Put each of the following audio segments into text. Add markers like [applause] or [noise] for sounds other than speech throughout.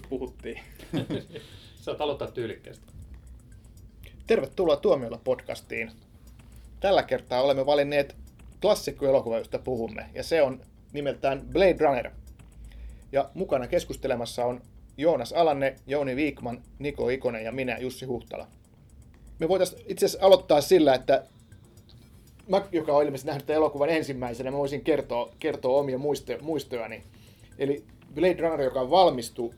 just puhuttiin. [laughs] Sä oot aloittaa tyylikkäästi. Tervetuloa Tuomiolla podcastiin. Tällä kertaa olemme valinneet klassikkoelokuva, josta puhumme, ja se on nimeltään Blade Runner. Ja mukana keskustelemassa on Joonas Alanne, Jouni Viikman, Niko Ikonen ja minä, Jussi Huhtala. Me voitaisiin itse asiassa aloittaa sillä, että mä, joka on ilmeisesti nähnyt tämän elokuvan ensimmäisenä, mä voisin kertoa, kertoa omia muisto, muistojani. Eli Blade Runner, joka valmistui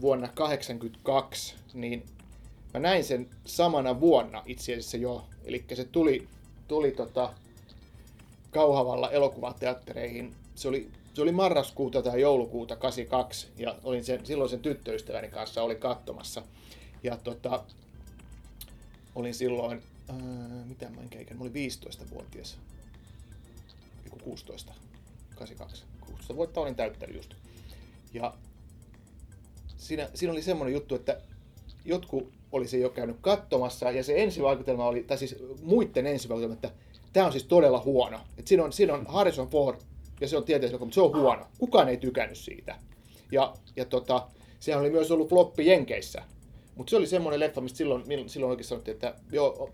vuonna 1982, niin mä näin sen samana vuonna itse asiassa jo. Eli se tuli, tuli tota, Kauhavalla elokuvateattereihin. Se oli, se oli marraskuuta tai joulukuuta 82 ja olin sen, silloin sen tyttöystäväni kanssa oli katsomassa. Ja tota, olin silloin, ää, mitä mä en Mä olin 15-vuotias. Joku 16. 82. 16 vuotta olin täyttänyt just. Ja siinä, siinä oli semmoinen juttu, että jotkut olisi jo käynyt katsomassa, ja se ensivaikutelma oli, tai siis muiden ensivaikutelma, että tämä on siis todella huono. Et siinä, on, siinä on Harrison Ford, ja se on tietysti, mutta se on huono. Kukaan ei tykännyt siitä. Ja, ja tota, sehän oli myös ollut floppi Jenkeissä. Mutta se oli semmoinen leffa, mistä silloin, silloin oikein sanottiin, että joo,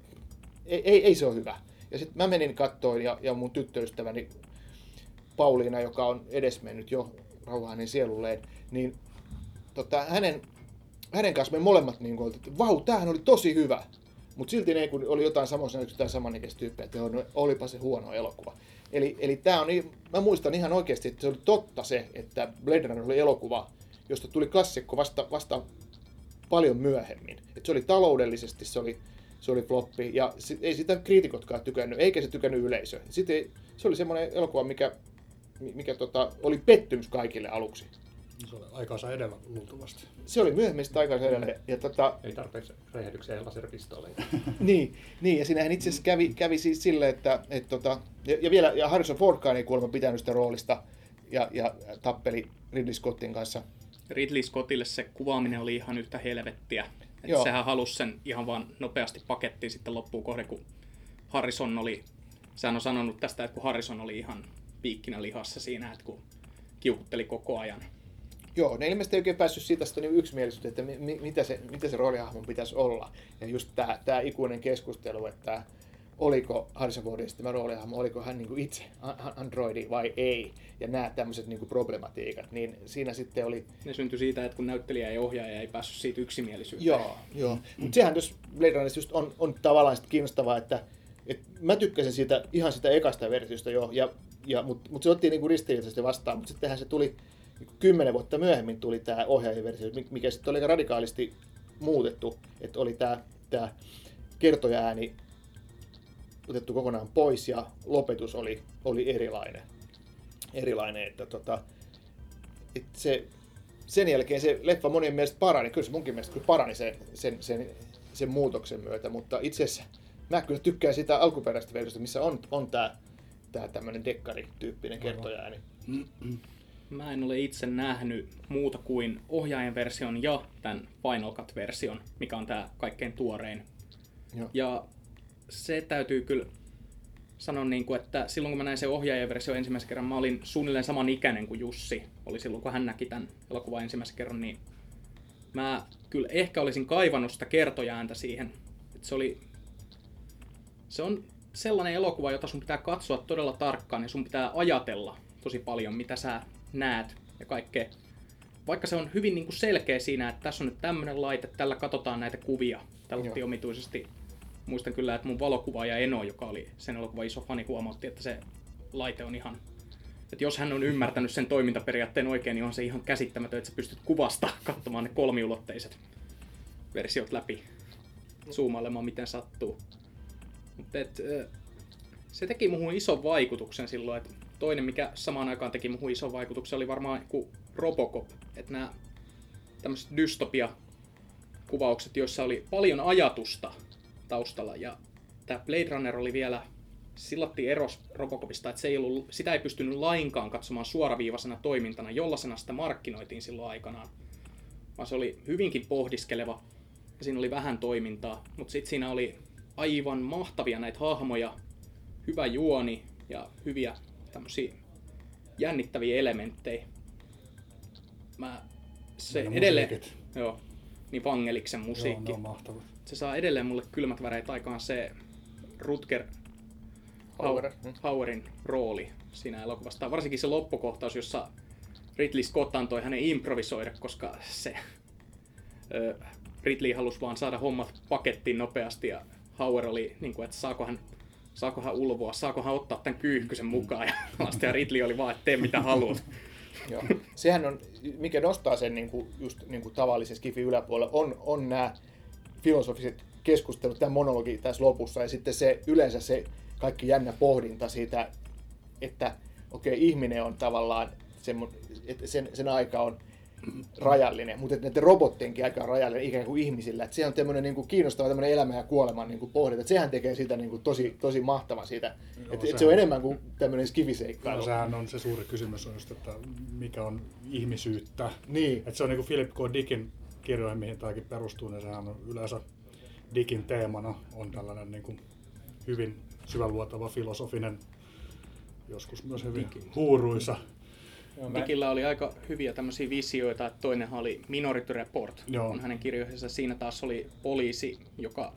ei, ei, ei se ole hyvä. Ja sitten mä menin kattoin ja, ja mun tyttöystäväni Pauliina, joka on edesmennyt jo rauha hänen sielulleen, niin tota, hänen, hänen kanssa me molemmat niin kuin, että vau, tämähän oli tosi hyvä. Mutta silti ne, kun oli jotain samoissa jotain samanikäistä tyyppiä, että no, olipa se huono elokuva. Eli, eli tää on, mä muistan ihan oikeasti, että se oli totta se, että Blade Runner oli elokuva, josta tuli klassikko vasta, vasta paljon myöhemmin. Et se oli taloudellisesti, se oli, se oli floppi, ja sit, ei sitä kriitikotkaan tykännyt, eikä se tykännyt yleisö. Sitten se oli semmoinen elokuva, mikä, mikä tota, oli pettymys kaikille aluksi. Se oli aikaansa edellä luultavasti. Se oli myöhemmin sitä aikaansa edellä. Ja tota... Ei tarpeeksi räjähdyksiä ja laserpistooleja. [laughs] niin, niin, ja siinähän itse asiassa kävi, kävi siis silleen, että et tota, ja, ja, vielä ja Harrison Fordkaan ei kuulemma pitänyt sitä roolista ja, ja tappeli Ridley Scottin kanssa. Ridley Scottille se kuvaaminen oli ihan yhtä helvettiä. Että sehän halusi sen ihan vaan nopeasti pakettiin sitten loppuun kohden, kun Harrison oli, sehän on sanonut tästä, että kun Harrison oli ihan piikkinä lihassa siinä, että kun kiukutteli koko ajan. Joo, ne ilmeisesti ei oikein päässyt siitä niin yksimielisyyteen, että mi- mitä, se, mitä se roolihahmon pitäisi olla. Ja just tämä, tämä ikuinen keskustelu, että oliko Harrison Fordin tämä roolihahmo, oliko hän niin kuin itse androidi vai ei, ja nämä tämmöiset niin kuin problematiikat, niin siinä sitten oli... Ne syntyi siitä, että kun näyttelijä ja ohjaaja ei päässyt siitä yksimielisyyteen. Joo, joo. Mm. mutta sehän jos Blade Runnerissa just on, on tavallaan kiinnostavaa, että, että mä tykkäsin siitä ihan sitä ekasta versiosta jo, ja, ja, mutta mut se otti niin kuin ristiriitaisesti vastaan, mutta sittenhän se tuli kymmenen vuotta myöhemmin tuli tämä ohjaajaversio, mikä sitten oli aika radikaalisti muutettu, että oli tämä, tämä kertoja-ääni otettu kokonaan pois ja lopetus oli, oli erilainen. erilainen että tota, että se, sen jälkeen se leffa monien mielestä parani, kyllä se munkin mielestä kyllä parani sen, sen, sen, sen muutoksen myötä, mutta itse asiassa mä kyllä tykkään sitä alkuperäistä versiosta, missä on, on tämä tää tämmöinen dekkari-tyyppinen kertoja-ääni. [clears throat] Mä en ole itse nähnyt muuta kuin ohjaajan version ja tämän Final Cut-version, mikä on tämä kaikkein tuorein. Joo. Ja se täytyy kyllä sanoa, niin kuin, että silloin kun mä näin sen ohjaajan versio ensimmäisen kerran, mä olin suunnilleen saman ikäinen kuin Jussi oli silloin, kun hän näki tämän elokuvan ensimmäisen kerran, niin mä kyllä ehkä olisin kaivannut sitä kertojaäntä siihen. Että se oli, se on sellainen elokuva, jota sun pitää katsoa todella tarkkaan ja sun pitää ajatella tosi paljon, mitä sä näet ja kaikkea. Vaikka se on hyvin niin kuin selkeä siinä, että tässä on nyt tämmöinen laite, tällä katsotaan näitä kuvia. Tällä omituisesti muistan kyllä, että mun valokuvaaja Eno, joka oli sen elokuvan iso fani, huomautti, että se laite on ihan... Että jos hän on ymmärtänyt sen toimintaperiaatteen oikein, niin on se ihan käsittämätön, että sä pystyt kuvasta [laughs] katsomaan ne kolmiulotteiset versiot läpi. Zoomailemaan miten sattuu. Mutta et, se teki muhun ison vaikutuksen silloin, että toinen mikä samaan aikaan teki muhun ison vaikutuksen oli varmaan kuin Robocop. Että nämä tämmöiset dystopia kuvaukset, joissa oli paljon ajatusta taustalla. Ja tämä Blade Runner oli vielä sillatti eros Robocopista, että se ei ollut, sitä ei pystynyt lainkaan katsomaan suoraviivaisena toimintana, jollaisena sitä markkinoitiin silloin aikanaan. Vaan se oli hyvinkin pohdiskeleva ja siinä oli vähän toimintaa, mutta sitten siinä oli aivan mahtavia näitä hahmoja, hyvä juoni ja hyviä tämmöisiä jännittäviä elementtejä. Mä se Ja edelleen, musiikit. joo, niin Vangeliksen Joo, musiikki. ne on mahtavat. se saa edelleen mulle kylmät väreet aikaan se Rutger Hauer. Hau- Hauerin rooli siinä elokuvassa. Tai varsinkin se loppukohtaus, jossa Ridley Scott antoi hänen improvisoida, koska se Ridley halusi vaan saada hommat pakettiin nopeasti ja Hauer oli, niin kuin, että saako hän, saako hän ulvoa, saako hän ottaa tämän kyyhkysen mukaan. Ja, ja Ridley oli vaan, että tee mitä haluat. Joo. Sehän on, mikä nostaa sen niin kuin, just niin kuin tavallisen skifin yläpuolelle, on, on nämä filosofiset keskustelut, tämä monologi tässä lopussa ja sitten se yleensä se kaikki jännä pohdinta siitä, että okei, okay, ihminen on tavallaan, semmo, että sen, sen aika on rajallinen, mutta että näiden robottienkin aika on rajallinen ikään kuin ihmisillä. Että se on tämmöinen niin kuin kiinnostava tämmöinen elämä ja kuoleman niin kuin pohdinta. Että sehän tekee sitä niin kuin tosi, tosi mahtava siitä. Joo, että, että se on enemmän kuin tämmöinen skifiseikkailu. No, sehän on se suuri kysymys, on just, että mikä on ihmisyyttä. Niin. Et se on niin kuin Philip K. Dickin kirjoihin, mihin tämäkin perustuu, niin sehän on yleensä Dickin teemana on tällainen niin kuin hyvin syväluotava filosofinen, joskus myös hyvin huuruisa. Joo, mä- Dikillä oli aika hyviä tämmöisiä visioita, että toinenhan oli Minority Report, Joo. on hänen kirjoihinsa. Siinä taas oli poliisi, joka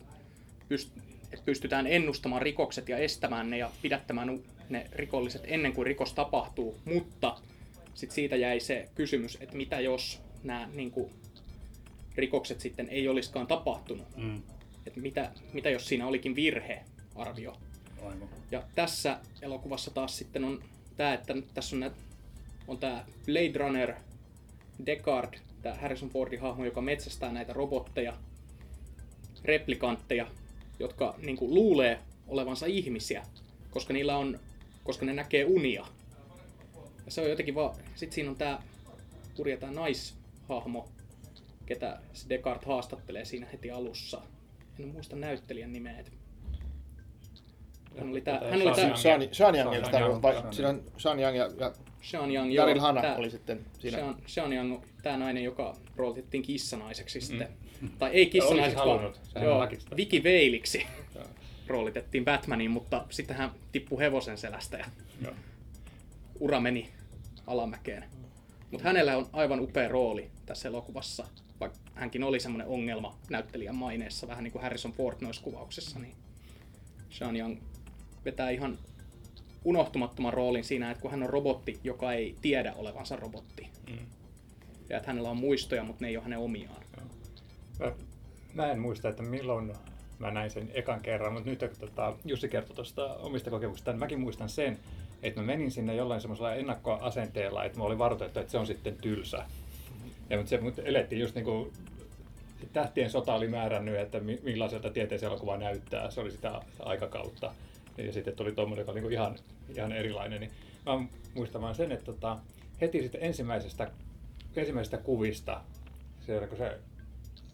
pyst- että pystytään ennustamaan rikokset ja estämään ne ja pidättämään ne rikolliset ennen kuin rikos tapahtuu, mutta sitten siitä jäi se kysymys, että mitä jos nämä niin kuin, rikokset sitten ei olisikaan tapahtunut. Mm. Että mitä, mitä jos siinä olikin virhearvio. Aivan. Ja tässä elokuvassa taas sitten on tämä, että tässä on, nää, on tämä Blade Runner Deckard, tämä Harrison Fordin hahmo, joka metsästää näitä robotteja, replikantteja, jotka niin kuin, luulee olevansa ihmisiä, koska niillä on, koska ne näkee unia. Ja se on jotenkin vaan, sit siinä on tämä hurja tämä naishahmo, ketä se Descartes haastattelee siinä heti alussa. En muista näyttelijän nimeä. et- Hän oli, tää, hän oli tää, Sean, Sean Young, Sean Sean Young, Young, vai, Sean siinä on Sean Young ja, ja Sean Young, joo, Hannah tää- oli sitten siinä. Sean, Sean Young, tämä nainen, joka roolitettiin kissanaiseksi sitten. Tai ei kissanaiseksi, joo, sitä. Vicky Veiliksi roolitettiin Batmaniin, mutta sitten hän tippui hevosen selästä ja Joo. ura meni alamäkeen. Mutta hänellä on aivan upea rooli tässä elokuvassa, vaikka hänkin oli semmoinen ongelma näyttelijän maineessa, vähän niin kuin Harrison Ford noissa kuvauksissa, niin Sean Young vetää ihan unohtumattoman roolin siinä, että kun hän on robotti, joka ei tiedä olevansa robotti. Mm. Ja että hänellä on muistoja, mutta ne ei ole hänen omiaan. Mä, mä en muista, että milloin mä näin sen ekan kerran, mutta nyt kun tota, Jussi kertoi tuosta omista kokemuksista, niin mäkin muistan sen, että mä menin sinne jollain semmoisella ennakkoasenteella, että mä olin varoitettu, että se on sitten tylsä. Ja, mutta se mutta elettiin just niin kuin Tähtien sota oli määrännyt, että mi- millaiselta tieteiselokuva näyttää. Se oli sitä aikakautta. Ja sitten tuli tuommoinen, joka oli niin ihan, ihan erilainen. Niin mä muistan vaan sen, että tota, heti sitten ensimmäisestä, ensimmäisestä kuvista, siellä kun se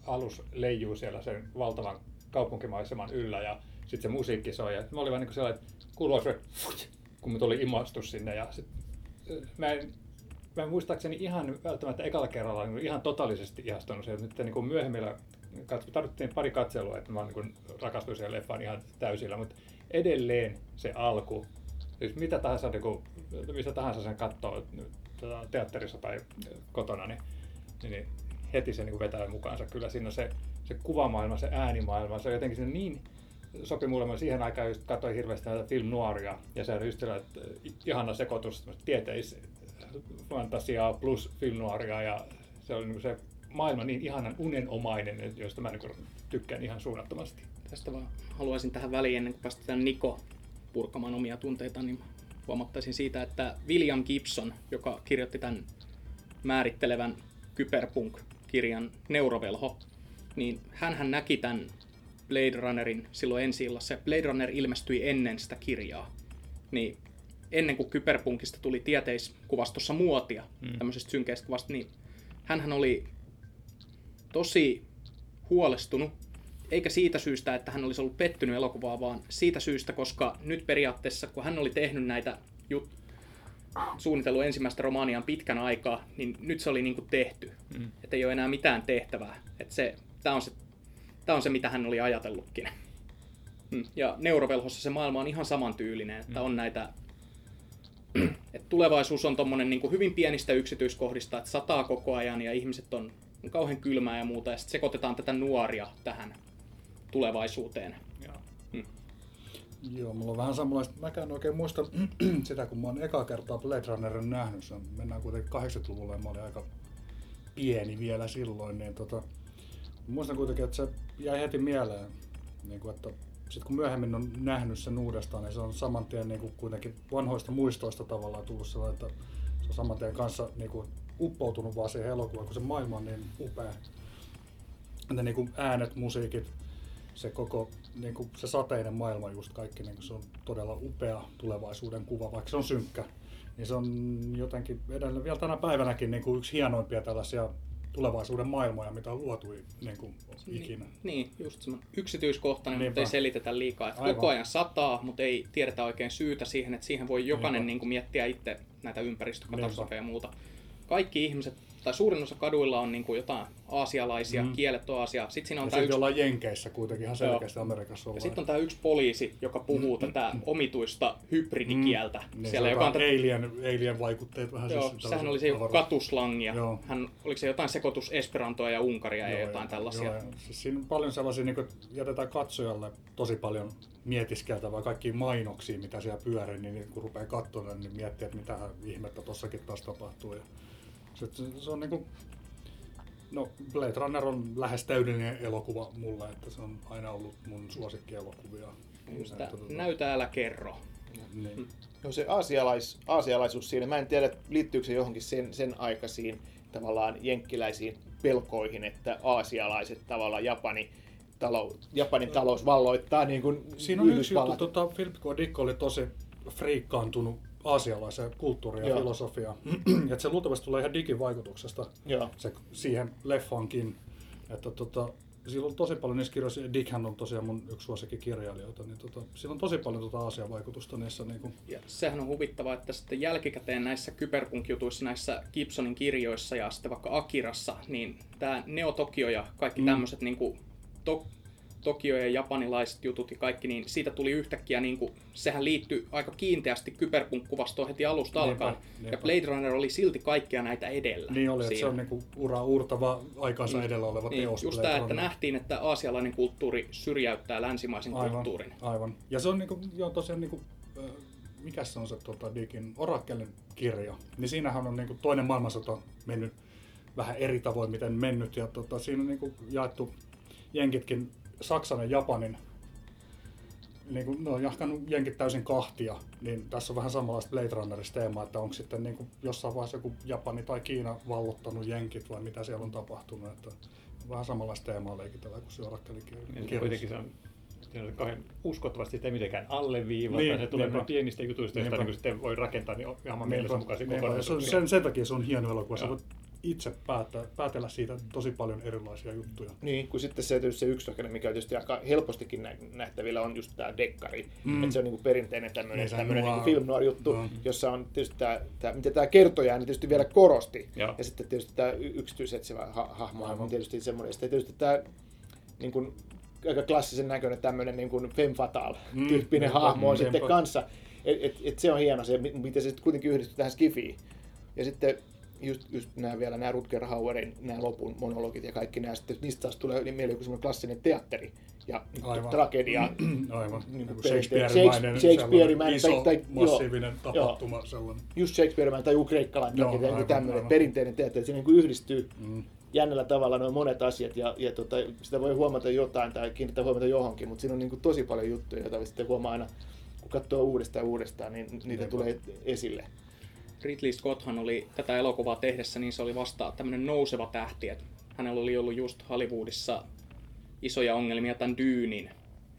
alus leijuu siellä sen valtavan kaupunkimaiseman yllä ja sitten se musiikki soi. Ja mä olin vaan niin sellainen, että kuuluu se, kun mä tuli imastus sinne. Ja sit, mä en, mä en muistaakseni ihan välttämättä ekalla kerralla niin ihan totaalisesti ihastunut siihen. Nyt niin kuin myöhemmillä katso, tarvittiin pari katselua, että mä niin rakastuin siihen leffaan ihan täysillä, mutta edelleen se alku, siis mitä tahansa, niin kuin, mistä tahansa sen katsoo tota, teatterissa tai kotona, niin, niin heti se niin vetää mukaansa. Kyllä siinä se, se kuvamaailma, se äänimaailma, se on jotenkin siinä niin sopi mulle. Mä siihen aikaan just katsoin hirveästi näitä film noiria, ja se on just sellainen, että ihana sekoitus tämmöistä tieteis fantasiaa plus film noiria, ja se oli niin se maailma niin ihanan unenomainen, josta mä niin tykkään ihan suunnattomasti. Tästä vaan haluaisin tähän väliin, ennen kuin päästetään Niko purkamaan omia tunteita, niin huomattaisin siitä, että William Gibson, joka kirjoitti tämän määrittelevän kyberpunk-kirjan Neurovelho, niin hän näki tämän Blade Runnerin silloin ensi illassa. Blade Runner ilmestyi ennen sitä kirjaa. Niin ennen kuin kyberpunkista tuli tieteiskuvastossa muotia, mm. tämmöisestä synkeistä kuvasta, niin hän oli tosi huolestunut eikä siitä syystä, että hän olisi ollut pettynyt elokuvaa, vaan siitä syystä, koska nyt periaatteessa, kun hän oli tehnyt näitä jut- suunnitellut ensimmäistä romaaniaan pitkän aikaa, niin nyt se oli niin kuin tehty. Mm. Että ei ole enää mitään tehtävää. Että se, tämä on se, tämä on se, mitä hän oli ajatellutkin. Mm. Ja Neurovelhossa se maailma on ihan samantyylinen, että on näitä että tulevaisuus on tommonen niin hyvin pienistä yksityiskohdista, että sataa koko ajan ja ihmiset on kauhean kylmää ja muuta, ja sitten sekoitetaan tätä nuoria tähän tulevaisuuteen. Hmm. Joo, mulla on vähän samanlaista. Mäkään oikein muista [clears throat] sitä, kun mä oon eka kertaa Blade Runnerin nähnyt. Se mennään kuitenkin 80-luvulle ja mä olin aika pieni vielä silloin. Niin tota, muistan kuitenkin, että se jäi heti mieleen, niin kuin, että sitten kun myöhemmin on nähnyt sen uudestaan, niin se on saman tien niin kuin kuitenkin vanhoista muistoista tavallaan tullut sellainen, että se on saman tien kanssa niin kuin uppoutunut vaan siihen elokuvaan, kun se maailma on niin upea. Ne niin kuin äänet, musiikit, se koko niin kuin se sateinen maailma just kaikki, niin kuin se on todella upea tulevaisuuden kuva, vaikka se on synkkä. Niin se on jotenkin edelleen vielä tänä päivänäkin niin kuin yksi hienoimpia tällaisia tulevaisuuden maailmoja, mitä on luotu niin kuin ikinä. Niin, niin just semmoinen yksityiskohtainen, Niinpä. mutta ei selitetä liikaa. Että koko ajan sataa, mutta ei tiedetä oikein syytä siihen, että siihen voi jokainen niin kuin miettiä itse näitä ympäristökatastrofeja ja muuta. Kaikki ihmiset tai suurin osa kaduilla on niin kuin jotain aasialaisia, mm. kielet on aasia. Sitten siinä on ja tämä yksi... ollaan Jenkeissä kuitenkin ihan selkeästi Amerikassa ollaan. Ja sitten on tämä yksi poliisi, joka puhuu mm. tätä omituista hybridikieltä. Mm. Niin, Siellä joka on tätä... alien, alien vaikutteet vähän. Joo, siis sehän oli se joku katuslangia. Joo. Hän, oliko se jotain sekoitus Esperantoa ja Unkaria joo, ja jotain tällaisia. Joo, siis siinä on paljon sellaisia, niin kuin jätetään katsojalle tosi paljon mietiskeltävää, kaikki mainoksia, mitä siellä pyörii, niin kun rupeaa katsomaan, niin miettii, että mitä ihmettä tossakin taas tapahtuu. Ja se, se on niinku, no Blade Runner on lähes täydellinen elokuva mulle, että se on aina ollut mun suosikkielokuvia. Tota... Näytä älä kerro. Niin. No se aasialais, aasialaisuus siinä, mä en tiedä liittyykö se johonkin sen, sen aikaisiin tavallaan jenkkiläisiin pelkoihin, että aasialaiset tavallaan Japani, talou, Japanin talous valloittaa niin kuin Siinä on yksi juttu, tota, Philip K. Dick oli tosi friikkaantunut aasialaiseen kulttuuriin ja filosofiaan. [clears throat] että se luultavasti tulee ihan digivaikutuksesta Joo. Se, siihen leffankin. Että tota, sillä on tosi paljon niissä kirjoissa, Dickhän on tosiaan mun yksi suosikkikirjailijoita, niin tota, sillä on tosi paljon tota Aasian vaikutusta niissä. Niin kuin. Ja sehän on huvittavaa, että sitten jälkikäteen näissä kyberpunk-jutuissa, näissä Gibsonin kirjoissa ja sitten vaikka Akirassa, niin tämä Neo Tokio ja kaikki mm. tämmöiset niin kuin, to, Tokio ja japanilaiset jutut ja kaikki, niin siitä tuli yhtäkkiä, niin kuin, sehän liittyi aika kiinteästi kyberpunk-kuvastoon heti alusta alkaen. Ja Blade Runner oli silti kaikkia näitä edellä. Niin oli, että se on niin kuin ura uurtava aikansa niin, edellä oleva niin, teos. Just tämä, että nähtiin, että aasialainen kulttuuri syrjäyttää länsimaisen aivan, kulttuurin. Aivan. Ja se on niin kuin, joo, tosiaan niin kuin, mikä se on se tota, Dikin Orakelin kirja, niin siinähän on niin kuin, toinen maailmansota mennyt vähän eri tavoin, miten mennyt. Ja tota, siinä on niin kuin, jaettu jenkitkin Saksan ja Japanin niin kuin, ne on jahkanut jenkit täysin kahtia, niin tässä on vähän samanlaista Blade Runnerista teemaa, että onko sitten niin kuin jossain vaiheessa joku Japani tai Kiina vallottanut jenkit vai mitä siellä on tapahtunut. Että vähän samanlaista teemaa leikitellään kuin se Orakkelikin. Niin, kuitenkin se on siinä on kauhean uskottavasti sitä ei mitenkään alleviivata. Niin, se tulee niinpä. pienistä jutuista, joista niin sitten voi rakentaa niin ihan mielessä mukaan. Sen, sen, sen, takia se on hieno elokuva. Sä voit itse päätä, päätellä siitä tosi paljon erilaisia juttuja. Niin, kun sitten se, se yksi rakenne, mikä on tietysti aika helpostikin nähtävillä, on just tämä dekkari. Mm. Että se on niin kuin perinteinen tämmöinen, niin, tämmöinen niin film noir juttu, no. jossa on tietysti tämä, tämä mitä tämä kertoja niin tietysti vielä korosti. Ja, ja sitten tietysti tämä yksityisetsivä ha- hahmo on tietysti semmoinen. Sitten tietysti tämä niin kuin, aika klassisen näköinen tämmöinen niin kuin femme fatale-tyyppinen mm, hahmo on sitten kanssa. Et, et, et se on hieno se, miten se sitten kuitenkin yhdistyy tähän skifiin. Ja sitten just, just nämä vielä nämä Rutger Hauerin nämä lopun monologit ja kaikki nämä, sitten niistä taas tulee niin mieleen joku semmoinen klassinen teatteri ja Aivan. tragedia. Aivan. Niin kuin Shakespeare-mäinen, Shakespeare iso, tai, massiivinen joo, tapahtuma. Joo, sellainen. Just Shakespeare-mäinen tai joku kreikkalainen joo, tragedia, aivan, tämmöinen aivan. perinteinen teatteri. Siinä niin yhdistyy mm. jännällä tavalla noin monet asiat ja, ja tota, sitä voi huomata jotain tai kiinnittää huomata johonkin, mutta siinä on niin kuin tosi paljon juttuja, joita sitten huomaa aina, kun katsoo uudestaan ja uudestaan, niin niitä Jep. tulee esille. Ridley Scotthan oli tätä elokuvaa tehdessä, niin se oli vasta tämmöinen nouseva tähti. Että hänellä oli ollut just Hollywoodissa isoja ongelmia tämän Dyynin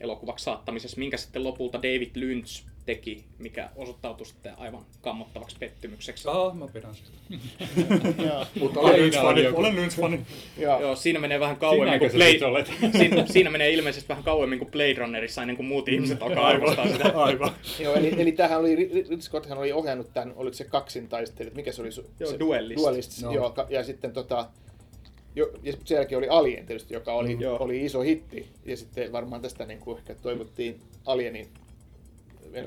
elokuvaksi saattamisessa, minkä sitten lopulta David Lynch teki, mikä osoittautui sitten aivan kammottavaksi pettymykseksi. Ah, mä pidän sitä. [laughs] Mutta olen Lynch-fani. Olen Lynch-fani. Joo, siinä menee vähän kauemmin kuin Blade... siinä, siinä, menee ilmeisesti vähän kauemmin kuin Blade Runnerissa ennen kuin muut ihmiset alkaa arvostaa sitä. [laughs] Aivan. Joo, eli, eli tämähän oli, Ridley Scotthan oli ohjannut tämän, oliko se kaksintaistelijat, mikä se oli? Joo, se, Duelist. Duelist, no. joo, ja sitten tota, jo, ja sen jälkeen oli Alien tietysti, joka oli, mm, oli iso hitti. Ja sitten varmaan tästä niin kuin ehkä toivottiin Alienin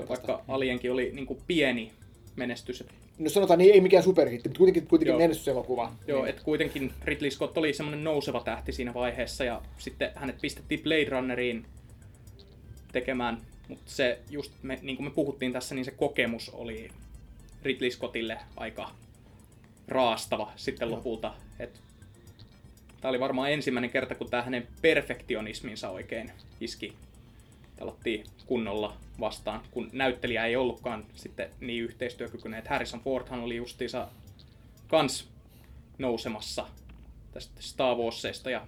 Vaikka Alienkin oli niin kuin pieni menestys. No sanotaan, niin ei mikään superhitti, mutta kuitenkin, kuitenkin Joo. menestyselokuva. Joo, Niin. että kuitenkin Ridley Scott oli semmoinen nouseva tähti siinä vaiheessa ja sitten hänet pistettiin Blade Runneriin tekemään, mutta se just, me, niin kuin me puhuttiin tässä, niin se kokemus oli Ridley Scottille aika raastava sitten lopulta. Et Tämä oli varmaan ensimmäinen kerta, kun tämä hänen perfektionisminsa oikein iski pelattiin kunnolla vastaan, kun näyttelijä ei ollutkaan sitten niin yhteistyökykyinen. Et Harrison Fordhan oli justiinsa kans nousemassa tästä Star Warsista ja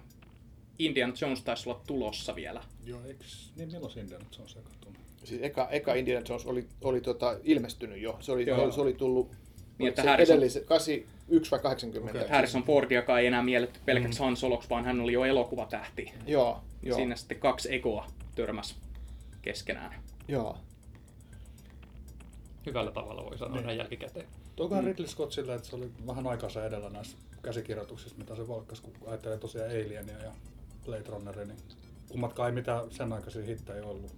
Indiana Jones taisi olla tulossa vielä. Joo, eiks, niin milloin se Indiana Jones eka tuli? Siis eka, eka Indiana Jones oli, oli tota, ilmestynyt jo. Se oli, Joo. se oli tullut Niin, että se Harrison- edellisen, 81 vai 80. Okei. Harrison Fordiakaan ei enää mielletty pelkäksi Han Soloksi, vaan hän oli jo elokuvatähti. Joo, joo, Siinä sitten kaksi egoa törmäs keskenään. joo. Hyvällä tavalla voi sanoa Niin. näin jälkikäteen. Onkohan Ridley Scott sillä, että se oli vähän aikansa edellä näissä käsikirjoituksissa, mitä se valkkas, kun ajattelee tosiaan Alienia ja Blade Runneria, niin kummatkaan ei mitään sen aikaisia hittejä ollut,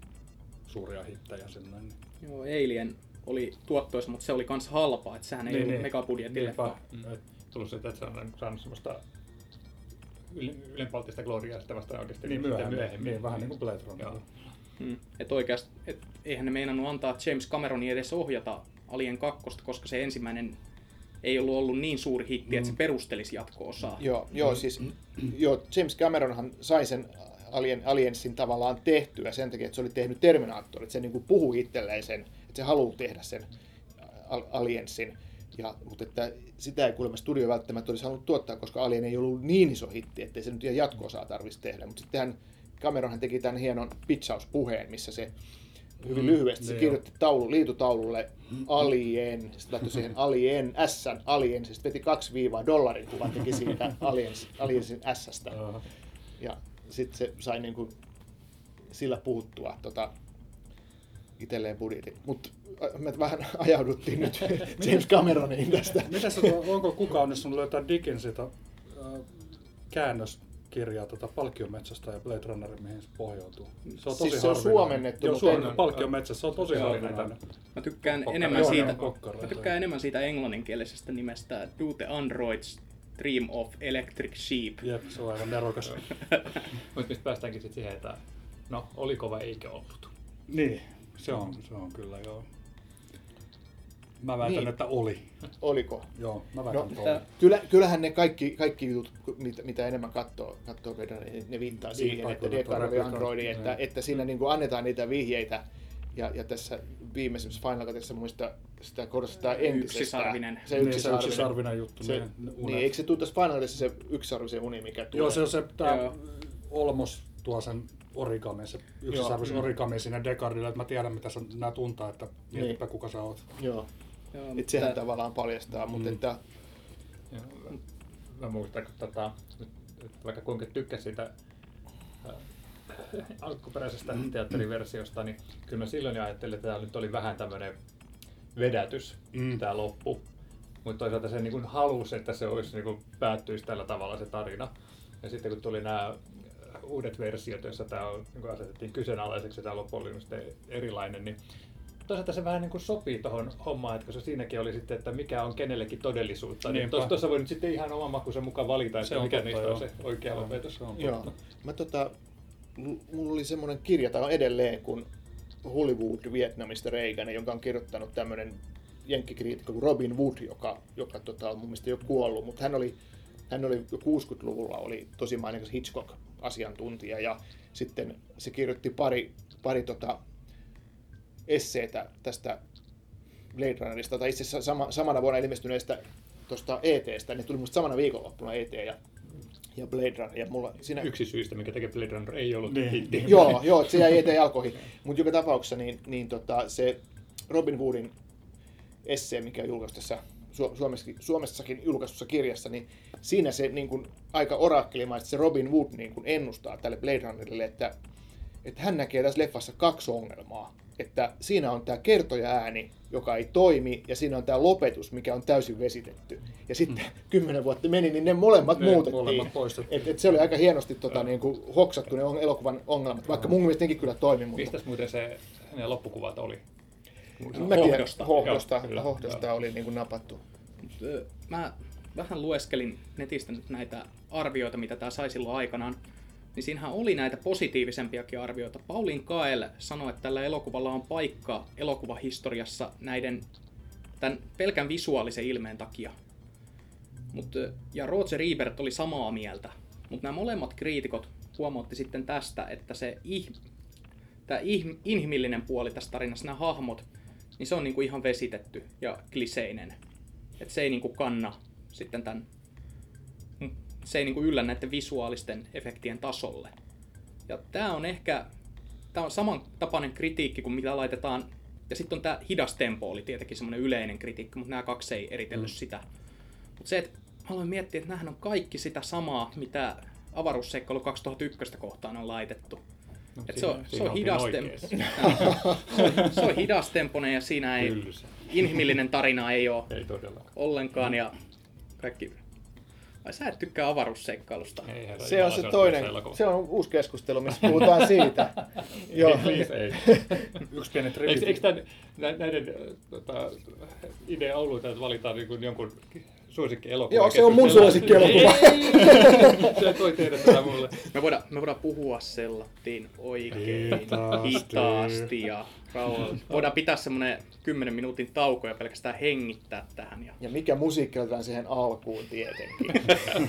suuria hittejä sinne. Niin. Joo, Alien oli tuottoisa, mutta se oli kans halpaa, että sehän ei ollut megabudjetin Niinpä. leffa. Mm. Tullut siitä, että se on saanut semmoista yl- ylenpalttista gloriaa sitä vasta oikeasti Niin myöhemmin, myöhemmin. niin vähän niin kuin Blade Runner. Joo. Mm. Et oikeasti, et eihän ne meinannut antaa James Cameronin edes ohjata Alien 2, koska se ensimmäinen ei ollut ollut niin suuri hitti, että se perustelisi jatko-osaa. Joo, joo, siis joo, James Cameronhan sai sen Alien, Aliensin tavallaan tehtyä sen takia, että se oli tehnyt Terminaattorit. Se niin kuin puhui itselleen sen, että se haluaa tehdä sen Al- Aliensin. Ja, mutta että sitä ei kuulemma studio välttämättä olisi halunnut tuottaa, koska Alien ei ollut niin iso hitti, ettei se nyt ihan jatko-osaa tarvitsisi tehdä. Mutta sittenhän Cameronhan teki tämän hienon pitchauspuheen, missä se hyvin Mm, lyhyesti se kirjoitti taulu, liitutaululle Alien, sitten laittoi siihen Alien, S, Alien, sitten veti kaksi viivaa dollarin kuvan teki siitä Aliens, Aliensin. Aha. Ja sitten se sai niin kuin sillä puhuttua tota, itselleen budjetin. Mutta me vähän [laughs] ajauduttiin nyt [laughs] James Cameroniin tästä. Mitä se, onko kukaan onnistunut löytää Dickensilta äh, käännöskirjaa tota Palkkiometsästä ja Blade Runnerin, mihin se pohjautuu? Se on Siis tosi se on harvinainen. suomennettu, Joo, suomennettu. Palkkiometsässä, se on tosi harvinainen. Mä tykkään Pokkara- enemmän joo, siitä, kokkareita. mä tykkään enemmän siitä englanninkielisestä nimestä Do the Androids Dream of Electric Sheep. Jep, se on aivan nerokas. Mutta mistä päästäänkin sitten siihen, että no, oliko vai eikö ollut? niin, se on, se on kyllä joo. Mä väitän, Niin. että oli. Oliko? Joo, mä No, väitän, että tää- oli. Kyllä, kyllähän ne kaikki, kaikki jutut, mitä, mitä enemmän katsoo, katsoo Vedon, niin ne viittaa Niin, siihen, että replikointi, Androidi, että, niin. että siinä niin kuin annetaan niitä vihjeitä. Ja, ja tässä viimeisimmässä Final Cutissa muista sitä korostetaan entisestä. Yksisarvinen. Se Niin, se yksisarvinen. yksisarvinen juttu, Se, ne- ne unet. niin, eikö se tule tässä Final Cutissa se yksisarvisen uni, mikä tulee? Joo, se on se tää Joo. Olmos tuo sen origami, se yksisarvisen Mm. origami sinne Descartesille, että mä tiedän mitä sä nää tuntaa, että mietipä Niin. kuka sä oot. Joo. Joo, Et sehän mutta- tavallaan paljastaa, mutta Mm. että Joo, mä, mä muistan, kun tota, vaikka kuinka tykkäsin siitä äh, alkuperäisestä Mm. teatteriversiosta, niin kyllä mä silloin jo ajattelin, että tämä nyt oli vähän tämmöinen vedätys, Mm. tämä loppu. Mutta toisaalta se niin halusi, että se olisi, niin kuin päättyisi tällä tavalla se tarina. Ja sitten kun tuli nämä uudet versiot, joissa tämä on, niin asetettiin kyseenalaiseksi, tämä loppu oli sitten erilainen, niin toisaalta se vähän niin kuin sopii tuohon hommaan, että kun se siinäkin oli sitten, että mikä on kenellekin todellisuutta. Niin tuossa voi nyt sitten ihan oman makuisen mukaan valita, että Se on mikä totta, niistä joo. on se oikea Joo, lopetus. se on Joo. totta. Mä tota, mulla oli semmoinen kirja, tai on edelleen, kun Hollywood Vietnamista Reagan, jonka on kirjoittanut tämmöinen jenkkikriitikko kuin Robin Wood, joka, joka tota, on mun mielestä jo kuollut, mutta hän oli, hän oli jo 60-luvulla oli tosi mainikas Hitchcock-asiantuntija ja sitten se kirjoitti pari, pari tota, esseetä tästä Blade Runnerista, tai itse asiassa sama, samana vuonna ilmestyneestä tuosta ETstä, ne tuli musta samana viikonloppuna ET ja, ja Blade Runner, ja mulla siinä... Yksi syystä, mikä tekee Blade Runner ei ollut Niin. hitti. Joo, joo, että se jäi eteen jalkoihin. Mutta joka tapauksessa niin, niin tota, se Robin Woodin essee, mikä on julkaistu tässä Su- Suomessakin, Suomessakin julkaistussa kirjassa, niin siinä se niin kuin, aika orakkelimaisesti se Robin Wood niin kuin ennustaa tälle Blade Runnerille, että, että hän näkee tässä leffassa kaksi ongelmaa. Että siinä on tämä kertoja ääni, joka ei toimi, ja siinä on tämä lopetus, mikä on täysin vesitetty. Ja sitten [laughs] kymmenen vuotta meni, niin ne molemmat Ne muutettiin. molemmat poistettiin. Et, et se oli aika hienosti tota, niin kuin, hoksattu ne on- elokuvan ongelmat, vaikka mun mielestä nekin kyllä toimi. Mutta... Mistäs muuten se hänen loppukuvat oli? Mäkin hohdosta. Hohdosta, Joo, kyllä, hohdosta oli niin kuin napattu. Mä vähän lueskelin netistä nyt näitä arvioita, mitä tämä sai silloin aikanaan. Niin siinähän oli näitä positiivisempiakin arvioita. Paulin Kael sanoi, että tällä elokuvalla on paikka elokuvahistoriassa näiden tämän pelkän visuaalisen ilmeen takia. Mut, ja Roger Ebert oli samaa mieltä. Mutta nämä molemmat kriitikot huomautti sitten tästä, että se ih, tämä ih, inhimillinen puoli tässä tarinassa, nämä hahmot, niin se on niinku ihan vesitetty ja kliseinen. Että se ei niinku kanna sitten tämän, se ei niinku yllä näiden visuaalisten efektien tasolle. Ja tämä on ehkä, tämä on samantapainen kritiikki kuin mitä laitetaan, ja sitten on tämä hidas tempo oli tietenkin semmoinen yleinen kritiikki, mutta nämä kaksi ei eritellyt mm. sitä. Mutta se, että aloin miettiä, että nämähän on kaikki sitä samaa, mitä avaruusseikkailu 2001 kohtaan on laitettu. No, Et se on, siinä- se on [laughs] se, on, se on hidastempoinen ja siinä ei, Tylsä. inhimillinen tarina ei ole Ei todellakaan. ollenkaan ja kaikki... Ai sä et tykkää avaruusseikkailusta. Ei, herra Se on se toinen, se on uusi keskustelu, missä puhutaan siitä. [laughs] Joo. Please, ei. [laughs] Yksi pieni Eikö, trivi. eikö tämän, nä- näiden äh, tota, idea ollut, että valitaan niin jonkun suosikki elokuva? Joo, se on mun suosikkielokuva. [laughs] Se toi tehdä tätä mulle. Me voidaan, me voidaan puhua sellattiin oikein Hitaasti. hitaasti ja rauhallisesti. [laughs] Voidaan pitää semmonen 10 minuutin tauko ja pelkästään hengittää tähän. Ja... Ja mikä musiikki otetaan siihen alkuun tietenkin.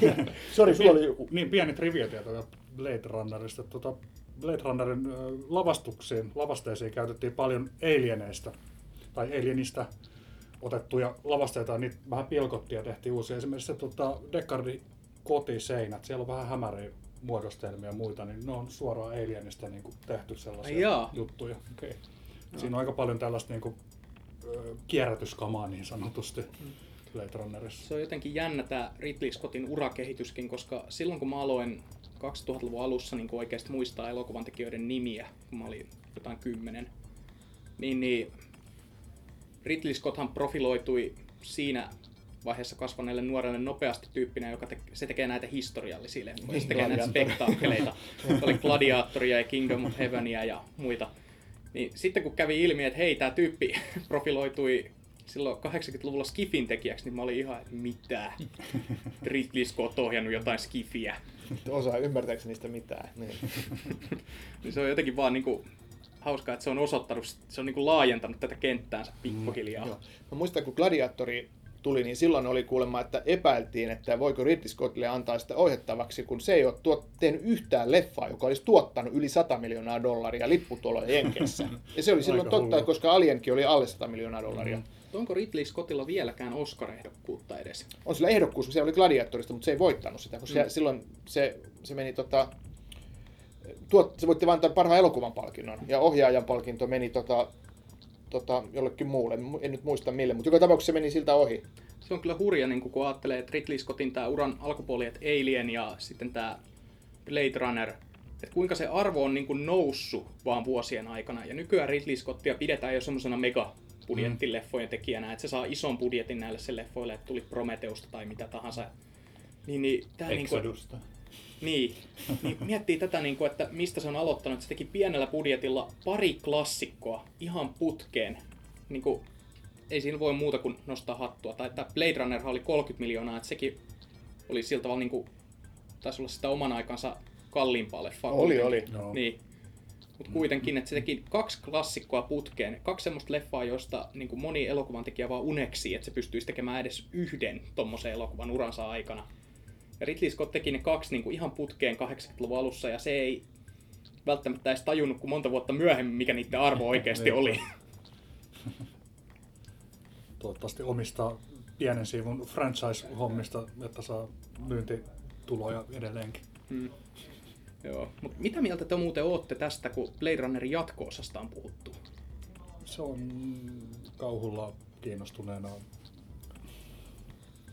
[laughs] Sori, sulla oli joku. Niin, pieni triviatieto vielä Blade Runnerista. Tuota, Blade Runnerin lavastuksiin, lavasteisiin käytettiin paljon alieneista tai alienista otettuja lavasteita, ja niitä vähän pilkottiin ja tehtiin uusia. Esimerkiksi se tota, Deckardin kotiseinät, siellä on vähän hämäriä muodostelmia ja muita, niin ne on suoraan alienista niin kuin tehty sellaisia Ai jaa. juttuja. Okay. Siinä on aika paljon tällaista niin kuin, kierrätyskamaa niin sanotusti Blade Runnerissa. Se on jotenkin jännä tämä Ridley Scottin urakehityskin, koska silloin kun mä aloin 2000-luvun alussa niin oikeasti muistaa elokuvan tekijöiden nimiä, kun mä olin jotain kymmenen, niin, niin Ridley Scotthan profiloitui siinä vaiheessa kasvaneelle nuorelle nopeasti tyyppinä, joka te- se tekee näitä historiallisia leffoja. Se tekee näitä spektaakkeleita. Oli Gladiatoria ja Kingdom of Heavenia ja muita. Niin sitten kun kävi ilmi, että hei, tämä tyyppi [laughs] profiloitui silloin 80-luvulla Skifin tekijäksi, niin mä olin ihan, että mitä? [laughs] Ridley Scott ohjannut jotain Skifiä. Osaa ymmärtääkseni niistä mitään. Niin. [laughs] Niin se on jotenkin vaan niinku hauskaa, että se on osoittanut, se on niinku laajentanut tätä kenttäänsä pikkuhiljaa. Joo. Mä muistan, kun Gladiatori tuli, niin silloin oli kuulemma, että epäiltiin, että voiko Ridley Scottille antaa sitä ohjattavaksi, kun se ei ole tuot, tehnyt yhtään leffaa, joka olisi tuottanut yli 100 miljoonaa dollaria lipputuloja Jenkeissä. Ja se oli [laughs] silloin Aika totta, hullu. koska Alienkin oli alle 100 miljoonaa dollaria. Mutta Onko Ridley Scottilla vieläkään Oscar-ehdokkuutta edes? On sillä ehdokkuus, se oli Gladiatorista, mutta se ei voittanut sitä, koska Mm. se, silloin se, se meni tota, tuot, se voitti vain antaa parhaan elokuvan palkinnon, ja ohjaajan palkinto meni tota, tota, jollekin muulle, en nyt muista mille, mutta joka tapauksessa se meni siltä ohi. Se on kyllä hurja, niin kun ajattelee, että Ridley Scottin tämä uran alkupuoli, että Alien ja sitten tämä Blade Runner, että kuinka se arvo on niin kuin noussut vaan vuosien aikana. Ja nykyään Ridley Scottia pidetään jo semmoisena mega budjettileffojen tekijänä, että se saa ison budjetin näille sen leffoille, että tuli Prometeusta tai mitä tahansa. Niin, niin, tää niin kuin. Niin, niin miettii tätä, niin kuin, että mistä se on aloittanut. että Se teki pienellä budjetilla pari klassikkoa ihan putkeen. Niin kuin, ei siinä voi muuta kuin nostaa hattua. Tai että Blade Runner oli 30 miljoonaa, että sekin oli siltä tavalla niin kuin, taisi olla sitä oman aikansa kalliimpaa leffaa. Oli, kuitenkin. oli. Joo. Niin. Mutta kuitenkin, että se teki kaksi klassikkoa putkeen. Kaksi semmoista leffaa, josta niin kuin moni elokuvan tekijä vaan uneksi, että se pystyisi tekemään edes yhden tommosen elokuvan uransa aikana. Ja Ridley Scott teki ne kaksi niin kuin ihan putkeen 80-luvun alussa, ja se ei välttämättä edes tajunnut kuin monta vuotta myöhemmin, mikä niiden arvo [laughs] oikeasti oli. toivottavasti omistaa pienen siivun franchise-hommista, että saa myyntituloja edelleenkin. Mm. Joo. Mut mitä mieltä te muuten ootte tästä, kun Blade Runnerin jatko-osasta on puhuttu? Se on kauhulla kiinnostuneena.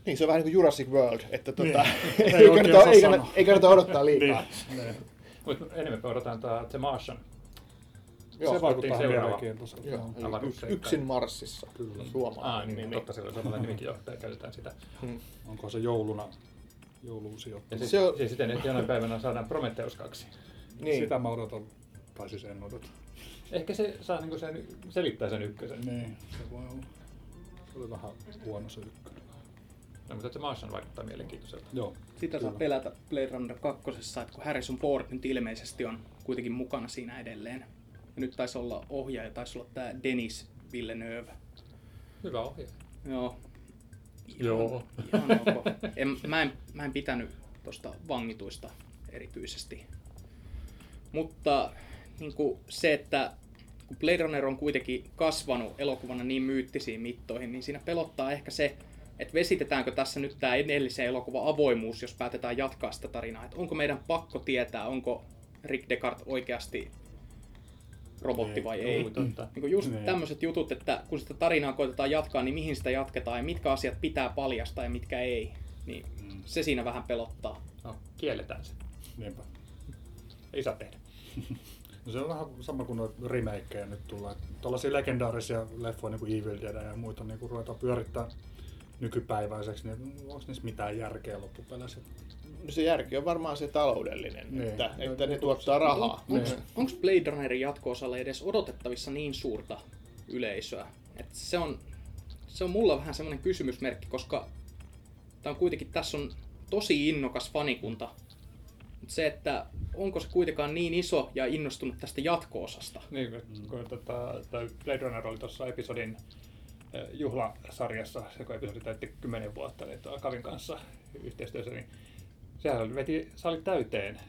Niin, se on vähän niin kuin Jurassic World, että tota, Niin. [laughs] ei, kannata, ei, kannata, ei kannata odottaa liikaa. Niin. Mutta enemmän me odotetaan tää The Martian. Joo, se vaikuttaa Avaruusseikkailu. yksin Marsissa. Kyllä. Suomalainen Ah, niin, nimi. totta, sillä on samalla nimikin jo, että käytetään sitä. Onko se jouluna, jouluun sijoittunut? Ja siis, Se on- siis siten, että jonain päivänä saadaan Prometheus 2. Niin. Sitä mä odotan, tai siis en odota. Ehkä se saa niinku sen, selittää sen ykkösen. Niin, se voi olla. Se oli vähän huono se ykkönen. No, mutta se Martian vaikuttaa mielenkiintoiselta. Joo. Sitä saa kyllä. pelätä Blade Runner 2, että kun Harrison Ford nyt ilmeisesti on kuitenkin mukana siinä edelleen. Ja nyt taisi olla ohjaaja, taisi olla tämä Denis Villeneuve. Hyvä ohje. Joo. Joo. Ihan ok. En, mä, en, mä en pitänyt tuosta vangituista erityisesti. Mutta niin kuin se, että kun Blade Runner on kuitenkin kasvanut elokuvana niin myyttisiin mittoihin, niin siinä pelottaa ehkä se, että vesitetäänkö tässä nyt tämä edellisen elokuva avoimuus, jos päätetään jatkaa sitä tarinaa. Että onko meidän pakko tietää, onko Rick Descartes oikeasti robotti Ei, vai Juu, ei. totta. Niin just Niin. tämmöiset jutut, että kun sitä tarinaa koitetaan jatkaa, niin mihin sitä jatketaan ja mitkä asiat pitää paljastaa ja mitkä ei. Niin Mm. se siinä vähän pelottaa. No, kielletään se. Niinpä. Ei saa tehdä. [laughs] No se on vähän sama kuin noita remakeja nyt tulee. Tuollaisia legendaarisia leffoja niin kuin Evil Dead ja muita niin kuin ruvetaan pyörittää nykypäiväiseksi, niin onko niissä mitään järkeä loppupeleissä? No se järki on varmaan se taloudellinen, Niin. että, että ne tuottaa rahaa. Onko Niin. Blade Runnerin jatko-osalle edes odotettavissa niin suurta yleisöä? Et se, on, se on mulla vähän semmoinen kysymysmerkki, koska tää on kuitenkin, tässä on tosi innokas fanikunta. Mut se, että onko se kuitenkaan niin iso ja innostunut tästä jatko-osasta? Niin, kun, kun tota, Blade Runner oli tuossa episodin juhlasarjassa, se kun episodi täytti 10 vuotta, niin Kavin kanssa yhteistyössä, niin sehän veti sali täyteen.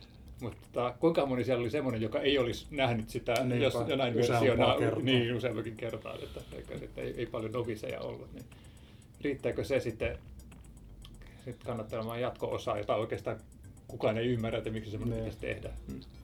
Mutta tota, kuinka moni siellä oli semmoinen, joka ei olisi nähnyt sitä, Niinpä, jos jonain versiona, niin useammakin kertaa, että, että, ei, ei, paljon noviseja ollut. Niin riittääkö se sitten, sitten kannattelemaan jatko-osaa, jota oikeastaan kukaan ei ymmärrä, että miksi semmoinen Niin. pitäisi tehdä.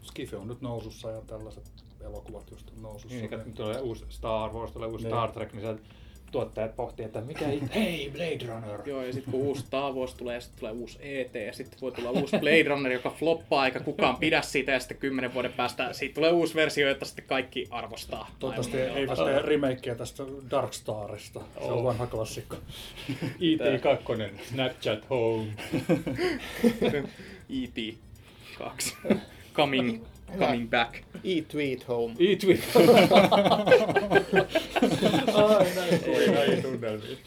Skifi on nyt nousussa ja tällaiset elokuvat just on nousussa. Niin, kun tulee uusi Star Wars, tulee uusi Niin. Star Trek, niin sieltä tuottajat pohtii, että mikä it- [laughs] hei Blade Runner. Joo, ja sitten kun uusi Star Wars tulee, ja sitten tulee uusi ET, ja sitten voi tulla uusi Blade Runner, joka floppaa, eikä kukaan pidä siitä, ja sitten kymmenen vuoden päästä siitä tulee uusi versio, jota sitten kaikki arvostaa. Toivottavasti maailmalla. eivät tee remakeä tästä Dark Starista. Se on Oh. vanha klassikko. [laughs] IT2, Snapchat Home. [laughs] E.T. 2. Coming, coming back. E-tweet home. E-Tweet. Ai näin, kuin näin tunnelmiin.